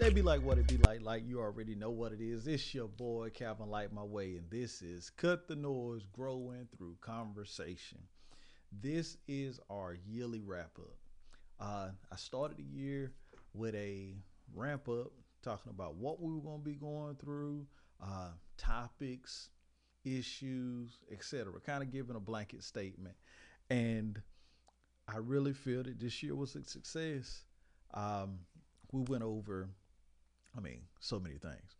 They be like what it be like, like you already know what it is. It's your boy Calvin Light My Way, and this is Cut the Noise Growing Through Conversation. This is our yearly wrap up. Uh, I started the year with a ramp up talking about what we were going to be going through, uh, topics, issues, etc. Kind of giving a blanket statement. And I really feel that this year was a success. Um, we went over, I mean, so many things.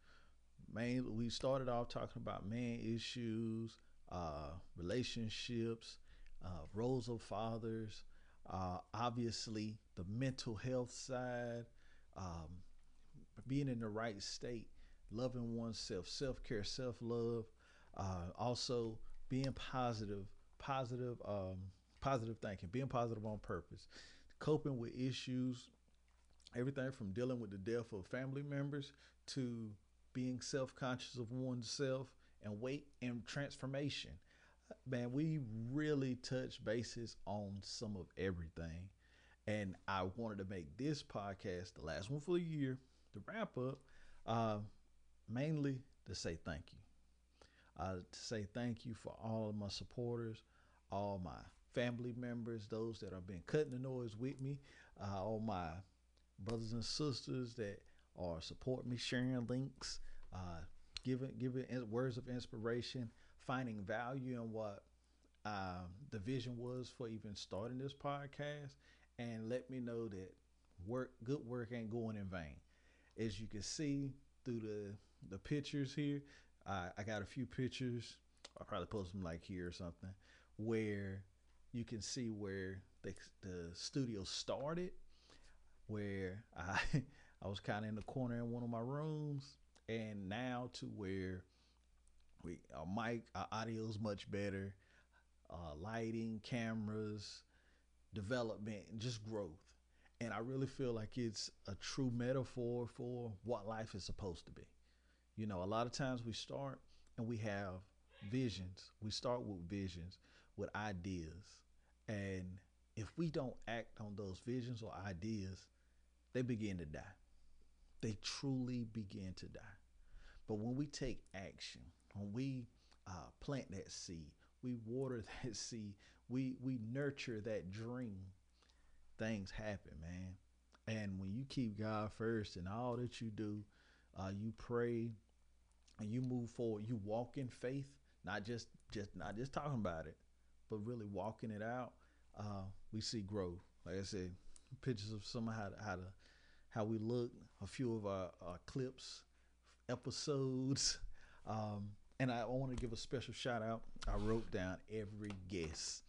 Main, we started off talking about man issues, uh, relationships, uh, roles of fathers, uh, obviously the mental health side, um, being in the right state, loving oneself, self care, self love, uh, also being positive, positive, um, positive thinking, being positive on purpose, coping with issues, everything from dealing with the death of family members to being self conscious of oneself and weight and transformation. Man, we really touch bases on some of everything. And I wanted to make this podcast the last one for the year to wrap up, uh, mainly to say thank you. Uh, to say thank you for all of my supporters, all my family members, those that have been cutting the noise with me, uh, all my brothers and sisters that are supporting me, sharing links, uh, giving giving words of inspiration, finding value in what um, the vision was for even starting this podcast, and let me know that work good work ain't going in vain. As you can see through the the pictures here, uh, I got a few pictures. I'll probably post them like here or something, where you can see where the, the studio started, where I I was kind of in the corner in one of my rooms, and now to where we our mic, our audio is much better, uh, lighting, cameras, development, and just growth. And I really feel like it's a true metaphor for what life is supposed to be. You know, a lot of times we start and we have visions. We start with visions, with ideas. And if we don't act on those visions or ideas, they begin to die. They truly begin to die. But when we take action, when we uh, plant that seed, we water that seed, we we nurture that dream, things happen, man. And when you keep God first in all that you do, uh, you pray and you move forward, you walk in faith, not just just not just talking about it, but really walking it out. Uh, we see growth. Like I said, pictures of some how to, how to how we look, a few of our, our clips, episodes. Um, and I want to give a special shout out. I wrote down every guest,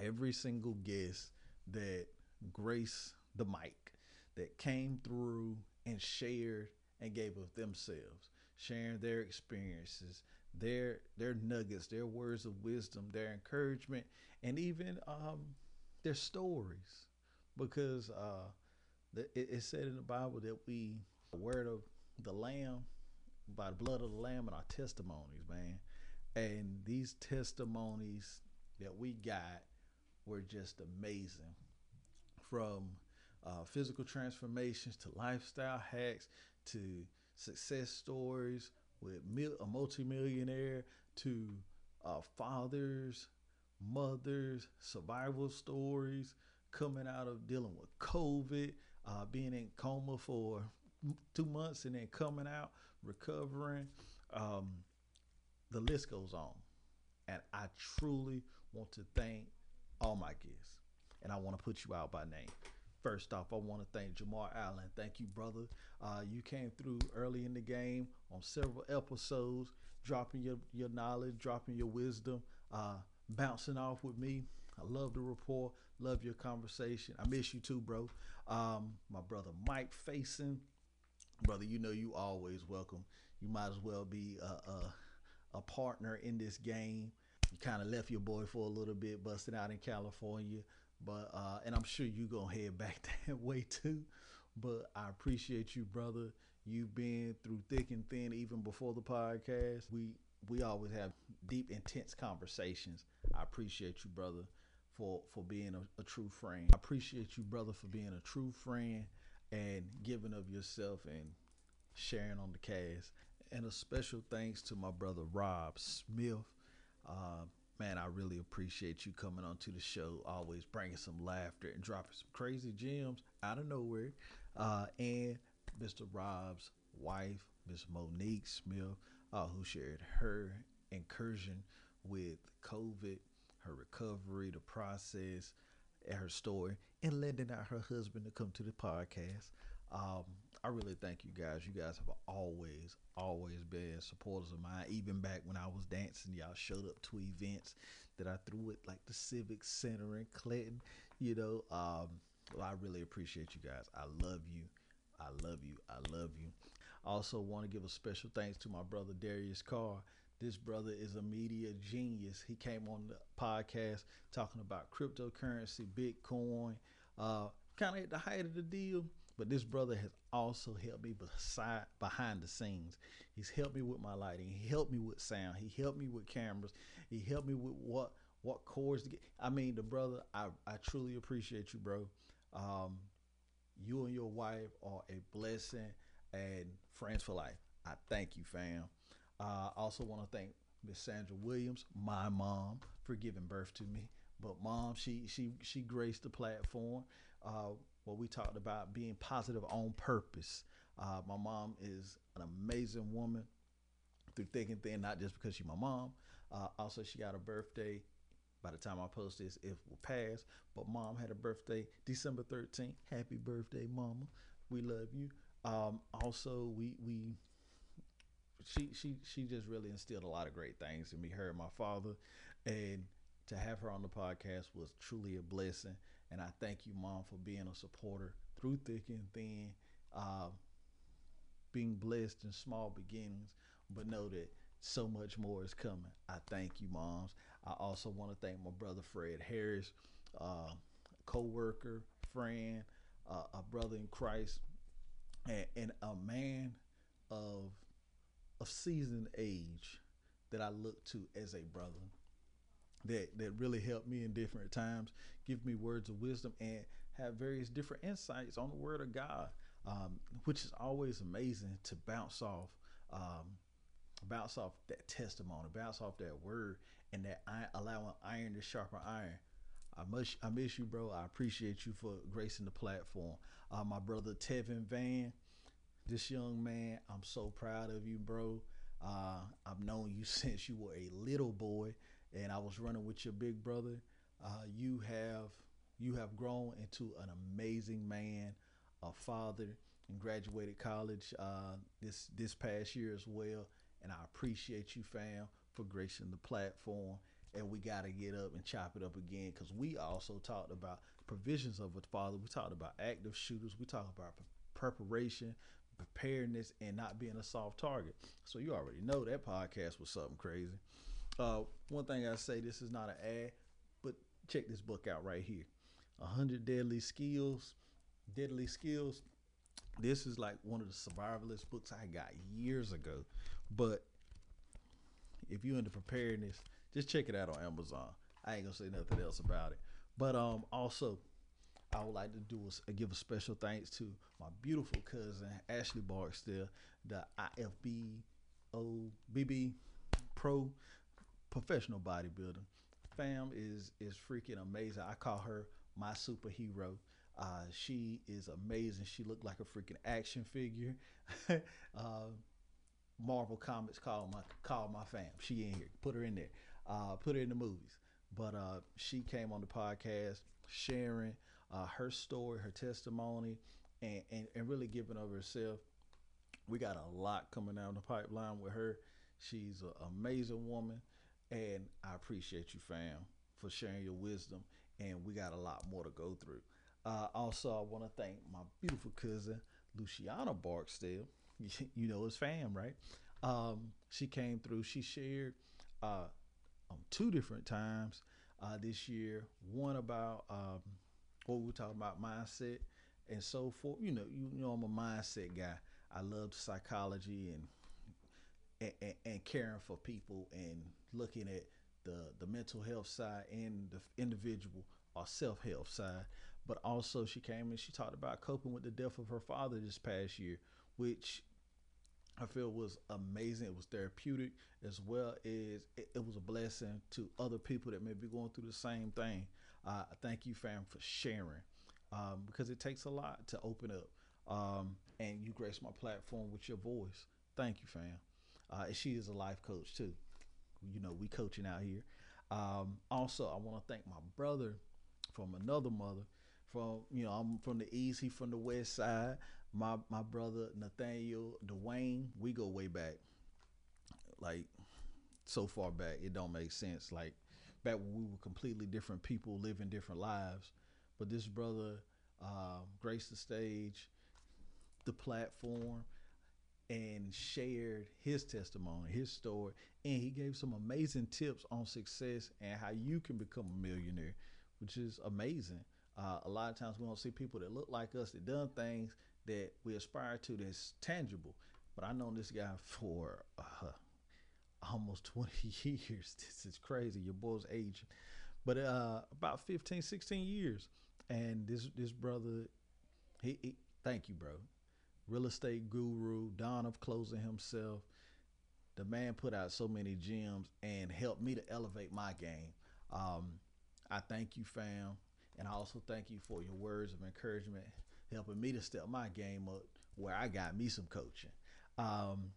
every single guest that graced the mic, that came through and shared and gave of themselves, sharing their experiences, their their nuggets, their words of wisdom, their encouragement, and even um, their stories. Because uh, it, it said in the Bible that we the word of the Lamb by the blood of the Lamb and our testimonies, man. And these testimonies that we got were just amazing. From uh, physical transformations to lifestyle hacks to success stories with mil- a multimillionaire to uh, fathers, mothers, survival stories coming out of dealing with COVID, uh, being in coma for two months and then coming out, recovering. Um, the list goes on. And I truly want to thank all my guests. And I want to put you out by name. First off, I want to thank Jamar Allen. Thank you, brother. Uh, you came through early in the game on several episodes, dropping your, your knowledge, dropping your wisdom, uh, bouncing off with me. I love the rapport, love your conversation. I miss you too, bro. Um, my brother Mike Facing, brother, you know you always welcome. You might as well be a, a, a partner in this game. You kind of left your boy for a little bit, busting out in California, but uh, and I'm sure you gonna head back that way too. But I appreciate you, brother. You've been through thick and thin, even before the podcast. We we always have deep, intense conversations. I appreciate you, brother, for for being a, a true friend. I appreciate you, brother, for being a true friend and giving of yourself and sharing on the cast. And a special thanks to my brother Rob Smith. Uh, man, I really appreciate you coming onto the show, always bringing some laughter and dropping some crazy gems out of nowhere. Uh, and Mr. Rob's wife, Miss Monique Smith, uh, who shared her incursion with COVID, her recovery, the process, her story, and lending out her husband to come to the podcast. Um, I really thank you guys. You guys have always, always been supporters of mine. Even back when I was dancing, y'all showed up to events that I threw at like the Civic Center in Clinton. You know, um, well, I really appreciate you guys. I love you. I love you. I love you. I also want to give a special thanks to my brother Darius Carr. This brother is a media genius. He came on the podcast talking about cryptocurrency, Bitcoin, uh, kind of at the height of the deal. But this brother has also helped me beside behind the scenes. He's helped me with my lighting. He helped me with sound. He helped me with cameras. He helped me with what what cords to get. I mean, the brother, I, I truly appreciate you, bro. Um, you and your wife are a blessing and friends for life. I thank you, fam. I uh, also want to thank Miss Sandra Williams, my mom, for giving birth to me. But mom, she she she graced the platform. Uh, what we talked about being positive on purpose. Uh, my mom is an amazing woman through thick and thin, not just because she's my mom. Uh, also, she got a birthday. By the time I post this, it will pass. But mom had a birthday December 13th. Happy birthday, mama. We love you. Um, also, we we she she she just really instilled a lot of great things in me. Her and my father, and to have her on the podcast was truly a blessing. And I thank you, Mom, for being a supporter through thick and thin, uh, being blessed in small beginnings, but know that so much more is coming. I thank you, Moms. I also want to thank my brother Fred Harris, uh, co-worker, friend, uh, a brother in Christ, and, and a man of of seasoned age that I look to as a brother that that really helped me in different times, give me words of wisdom, and have various different insights on the Word of God, um, which is always amazing to bounce off, um, bounce off that testimony, bounce off that word, and that I allowing iron to sharpen iron. I miss I miss you, bro. I appreciate you for gracing the platform. Uh, my brother Tevin Van, this young man, I'm so proud of you, bro. Uh, I've known you since you were a little boy and I was running with your big brother. Uh, you have you have grown into an amazing man, a father, and graduated college uh, this this past year as well. And I appreciate you, fam, for gracing the platform. And we got to get up and chop it up again because we also talked about provisions of a father. We talked about active shooters. We talked about preparation, preparedness, and not being a soft target. So you already know that podcast was something crazy. Uh, one thing I say, this is not an ad, but check this book out right here. 100 Deadly Skills. Deadly Skills. This is like one of the survivalist books I got years ago. But if you're into preparedness, just check it out on Amazon. I ain't gonna say nothing else about it. But um, also, I would like to do a, give a special thanks to my beautiful cousin Ashley Barksdale, the IFB BB Pro professional bodybuilder. Fam is is freaking amazing. I call her my superhero. Uh, she is amazing. She looked like a freaking action figure. uh, Marvel Comics call my call my fam. She in here. Put her in there. Uh, put her in the movies. But uh, she came on the podcast sharing uh, her story, her testimony, and, and, and really giving of herself. We got a lot coming down the pipeline with her. She's an amazing woman. And I appreciate you, fam, for sharing your wisdom. And we got a lot more to go through. Uh, also, I want to thank my beautiful cousin, Luciana Barksdale. You know his fam, right? Um, she came through. She shared uh, on two different times uh, this year. One about um, what we talking about mindset and so forth. You know, you know, I'm a mindset guy. I love psychology and and, and, caring for people and looking at the the mental health side and the individual or self health side. but also she came and she talked about coping with the death of her father this past year, which I feel was amazing. It was therapeutic as well as it, it was a blessing to other people that may be going through the same thing. Uh, thank you, fam, for sharing um, because it takes a lot to open up. Um, and you grace my platform with your voice. Thank you, fam. Uh, she is a life coach too. You know, we coaching out here. Um, also, I want to thank my brother from another mother. From you know, I'm from the east. He from the west side. My my brother Nathaniel Dwayne. We go way back. Like so far back, it don't make sense. Like when we were completely different people living different lives. But this brother uh, graced the stage, the platform, and shared his testimony, his story, and he gave some amazing tips on success and how you can become a millionaire, which is amazing. Uh, a lot of times we don't see people that look like us that done things that we aspire to that's tangible. But I know this guy for uh, almost 20 years. This is crazy. Your boy's age, but uh, about 15, 16 years. And this this brother, he, he thank you, bro real estate guru, Don of Closing himself. The man put out so many gems and helped me to elevate my game. Um, I thank you, fam. And I also thank you for your words of encouragement, helping me to step my game up where I got me some coaching. Um,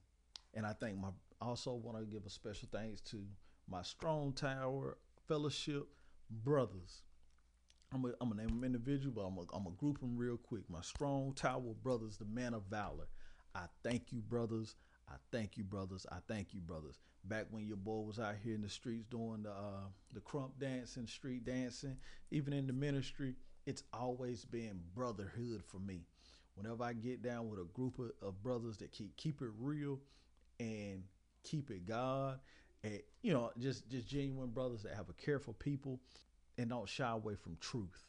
and I think my also want to give a special thanks to my Strong Tower Fellowship brothers. I'm gonna I'm name them individual, but I'm gonna I'm group them real quick. My strong tower brothers, the man of valor. I thank you, brothers. I thank you, brothers. I thank you, brothers. Back when your boy was out here in the streets doing the uh, the krump dancing, street dancing, even in the ministry, it's always been brotherhood for me. Whenever I get down with a group of, of brothers that keep keep it real and keep it God, and you know, just just genuine brothers that have a care for people and don't shy away from truth.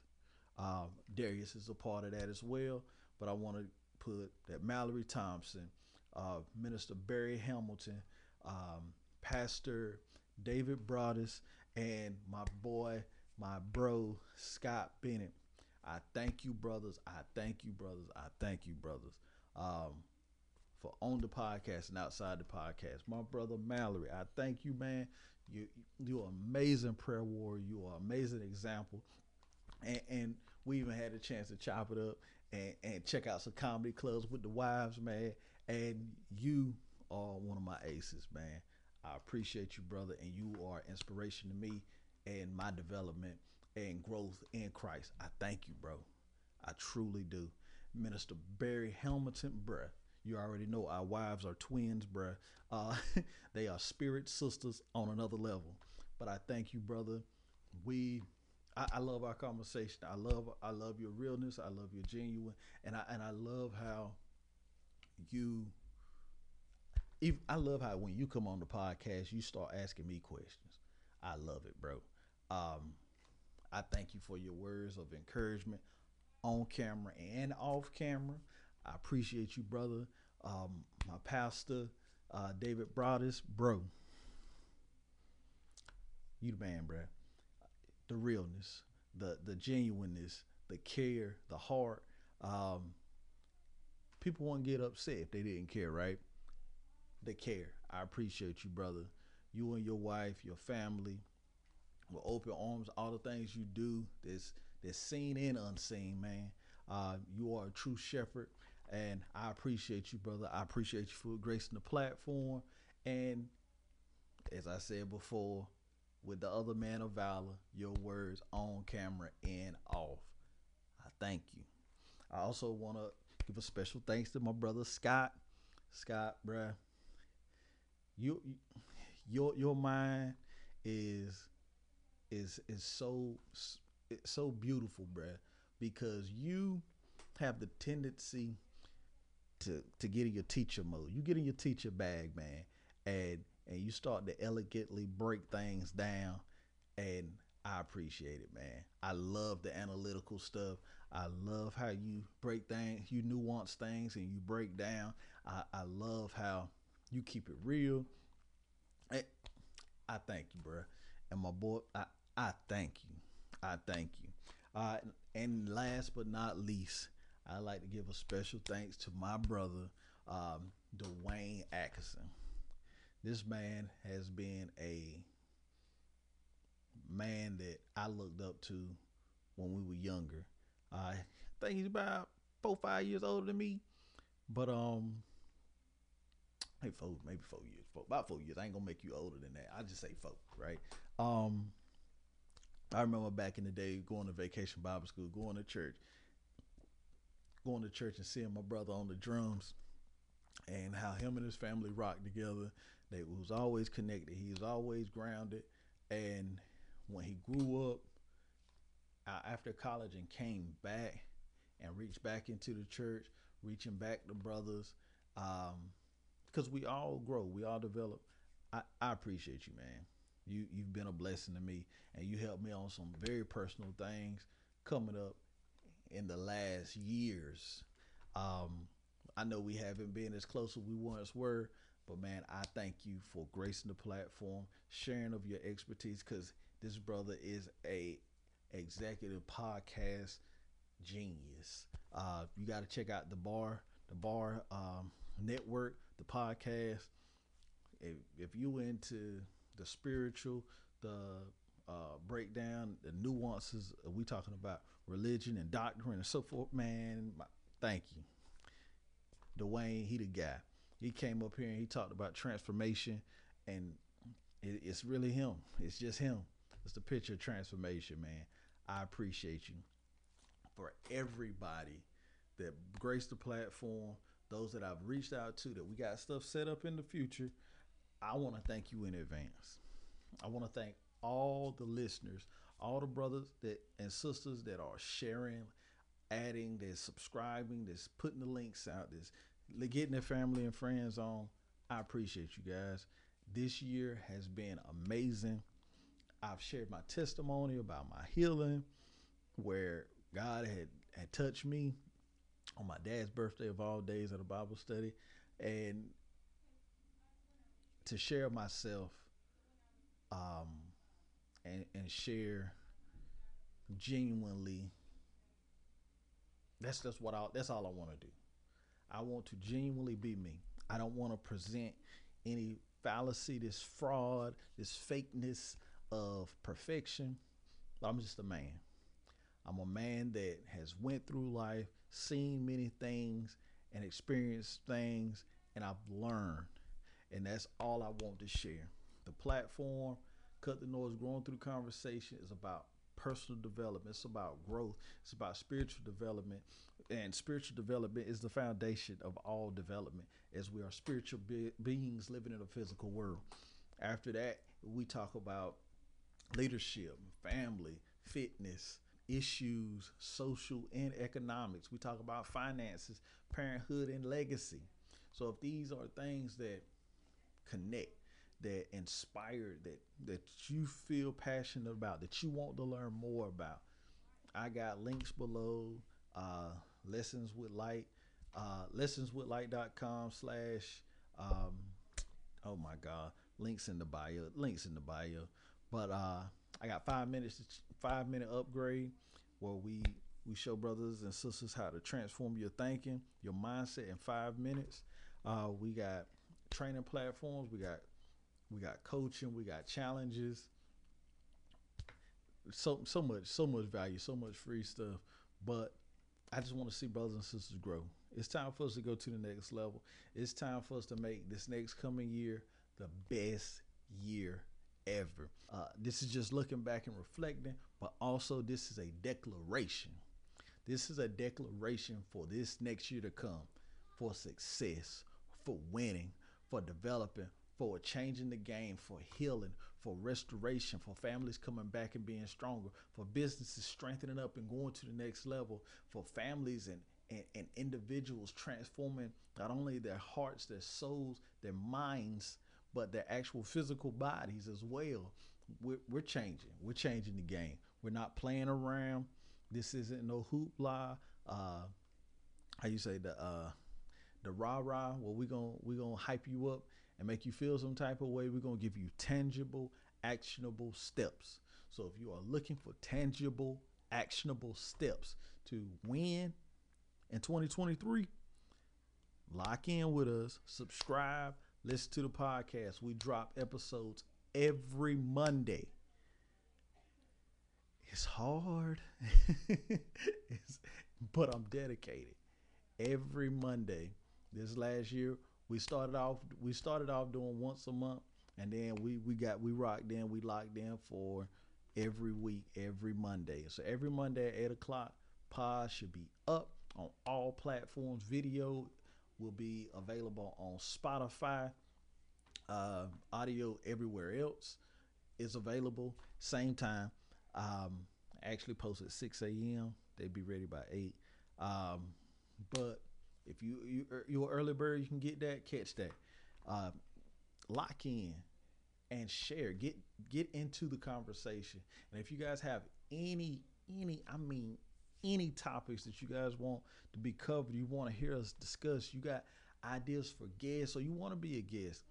Um, Darius is a part of that as well, but I want to put that Mallory Thompson, uh, Minister Barry Hamilton, um, Pastor David Broadus, and my boy, my bro, Scott Bennett. I thank you, brothers. I thank you, brothers. I thank you, brothers, um, for on the podcast and outside the podcast. My brother Mallory, I thank you, man. You you're an amazing prayer warrior. You are an amazing example. And, and we even had a chance to chop it up and, and check out some comedy clubs with the wives, man. And you are one of my aces, man. I appreciate you, brother, and you are inspiration to me and my development and growth in Christ. I thank you, bro. I truly do. Minister Barry Hamilton, bruh. You already know our wives are twins, bruh. Uh, they are spirit sisters on another level. But I thank you, brother. We, I, I, love our conversation. I love, I love your realness. I love your genuine, and I and I love how you. If, I love how when you come on the podcast, you start asking me questions. I love it, bro. Um, I thank you for your words of encouragement on camera and off camera. I appreciate you, brother. Um, my pastor, uh, David Broadus, bro. You the man, bro. The realness, the the genuineness, the care, the heart. Um, people won't get upset if they didn't care, right? They care. I appreciate you, brother. You and your wife, your family, with open arms, all the things you do that's that's seen and unseen, man. Uh, you are a true shepherd. And I appreciate you, brother. I appreciate you for gracing the platform. And as I said before, with the other man of valor, your words on camera and off. I thank you. I also want to give a special thanks to my brother Scott. Scott, bruh, you, your your mind is is is so so beautiful, bruh, because you have the tendency to to get in your teacher mode. You get in your teacher bag, man, and and you start to elegantly break things down. And I appreciate it, man. I love the analytical stuff. I love how you break things, you nuance things, and you break down. I, I love how you keep it real. I, I thank you, bro. And my boy, I, I thank you. I thank you. Uh, and last but not least, I'd like to give a special thanks to my brother, um, Dwayne Atkinson. This man has been a man that I looked up to when we were younger. I think he's about four, five years older than me, but um, maybe four, maybe four years, four, about four years. I ain't gonna make you older than that. I just say four, right? Um, I remember back in the day going to vacation Bible school, going to church, going to church and seeing my brother on the drums, and how him and his family rocked together. They was always connected. He was always grounded, and when he grew up uh, after college and came back and reached back into the church, reaching back to brothers, because um, we all grow, we all develop. I, I appreciate you, man. You you've been a blessing to me, and you helped me on some very personal things coming up in the last years. Um, I know we haven't been as close as we once were, but man, I thank you for gracing the platform, sharing of your expertise, because this brother is a executive podcast genius. Uh, you got to check out the bar, the bar um, network, the podcast. If, if you into the spiritual, the uh, breakdown, the nuances, we talking about religion and doctrine and so forth, man. My, thank you, Dwayne. He the guy. He came up here and he talked about transformation, and it, it's really him. It's just him. It's the picture of transformation, man. I appreciate you for everybody that graced the platform, those that I've reached out to, that we got stuff set up in the future. I want to thank you in advance. I want to thank all the listeners, all the brothers that and sisters that are sharing, adding, that's subscribing, that's putting the links out, that's getting their family and friends on. I appreciate you guys. This year has been amazing. I've shared my testimony about my healing, where God had had touched me on my dad's birthday of all days at a Bible study, and to share myself, um, and and share genuinely. That's just what I. That's all I want to do. I want to genuinely be me. I don't want to present any fallacy, this fraud, this fakeness of perfection. I'm just a man. I'm a man that has went through life, seen many things and experienced things and I've learned. And that's all I want to share. The platform Cut the Noise Growing Through Conversation is about personal development. It's about growth. It's about spiritual development. And spiritual development is the foundation of all development as we are spiritual be- beings living in a physical world. After that, we talk about leadership, family, fitness, issues, social and economics. We talk about finances, parenthood, and legacy. So if these are things that connect, that inspire, that that you feel passionate about, that you want to learn more about, I got links below. Uh, lessons with light, uh, lessonswithlight.com slash. Um, oh my God, links in the bio. Links in the bio. But uh, I got five minutes, five minute upgrade where we we show brothers and sisters how to transform your thinking, your mindset in five minutes. Uh, we got training platforms. We got we got coaching. We got challenges. So so much so much value, so much free stuff. But I just want to see brothers and sisters grow. It's time for us to go to the next level. It's time for us to make this next coming year the best year ever. Uh, this is just looking back and reflecting, but also this is a declaration. This is a declaration for this next year to come, for success, for winning, for developing, for changing the game, for healing, for restoration, for families coming back and being stronger, for businesses strengthening up and going to the next level, for families and, and, and individuals transforming not only their hearts, their souls, their minds, but their actual physical bodies as well. We're, we're changing. We're changing the game. We're not playing around. This isn't no hoopla. Uh, how you say the uh, the rah rah? Well, we gonna we gonna hype you up and make you feel some type of way. We're gonna give you tangible, actionable steps. So if you are looking for tangible, actionable steps to win in 2023. Lock in with us, subscribe, listen to the podcast. We drop episodes every Monday. It's hard, it's, but I'm dedicated. Every Monday. This last year, we started off. We started off doing once a month, and then we we got we rocked in. We locked in for every week, every Monday. So every Monday at eight o'clock, pod should be up on all platforms. Video will be available on Spotify. Uh, audio everywhere else is available. Same time. Um, actually post at 6 a.m. They'd be ready by 8. Um, but if you, you you're early bird, you can get that, catch that. Uh, lock in and share. Get get into the conversation. And if you guys have any any I mean any topics that you guys want to be covered, you want to hear us discuss, you got ideas for guests, or you want to be a guest,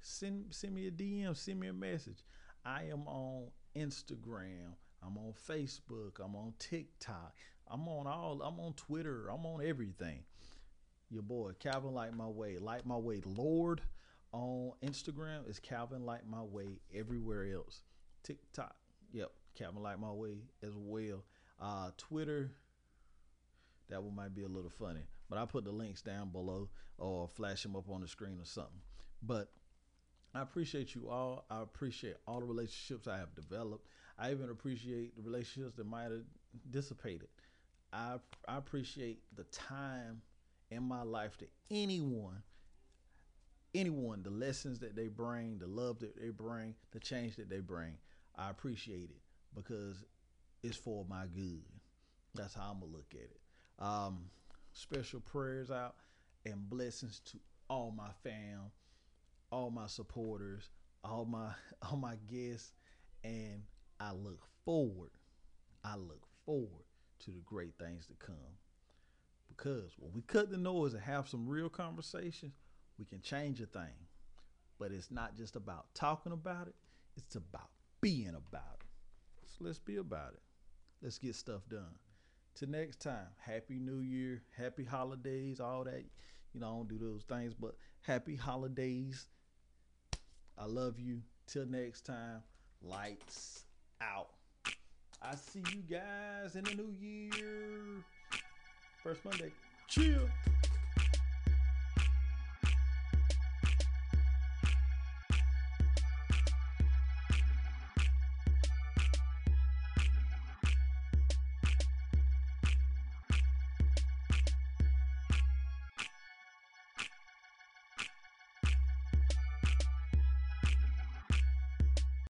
send send me a DM, send me a message. I am on Instagram. I'm on Facebook. I'm on TikTok. I'm on all. I'm on Twitter. I'm on everything. Your boy Calvin Light My Way. Light My Way Lord on Instagram is Calvin Light My Way. Everywhere else, TikTok. Yep, Calvin Light My Way as well. Uh, Twitter. That one might be a little funny, but I put the links down below or flash them up on the screen or something. But I appreciate you all. I appreciate all the relationships I have developed. I even appreciate the relationships that might have dissipated. I I appreciate the time in my life to anyone, anyone, the lessons that they bring, the love that they bring, the change that they bring. I appreciate it because it's for my good. That's how I'm gonna look at it. Um, special prayers out and blessings to all my fam, all my supporters, all my all my guests, and I look forward. I look forward to the great things to come. Because when we cut the noise and have some real conversations, we can change a thing. But it's not just about talking about it, it's about being about it. So let's be about it. Let's get stuff done. Till next time, Happy New Year, Happy Holidays, all that. You know, I don't do those things, but Happy Holidays. I love you. Till next time, lights out. I see you guys in the new year. First Monday. Chill.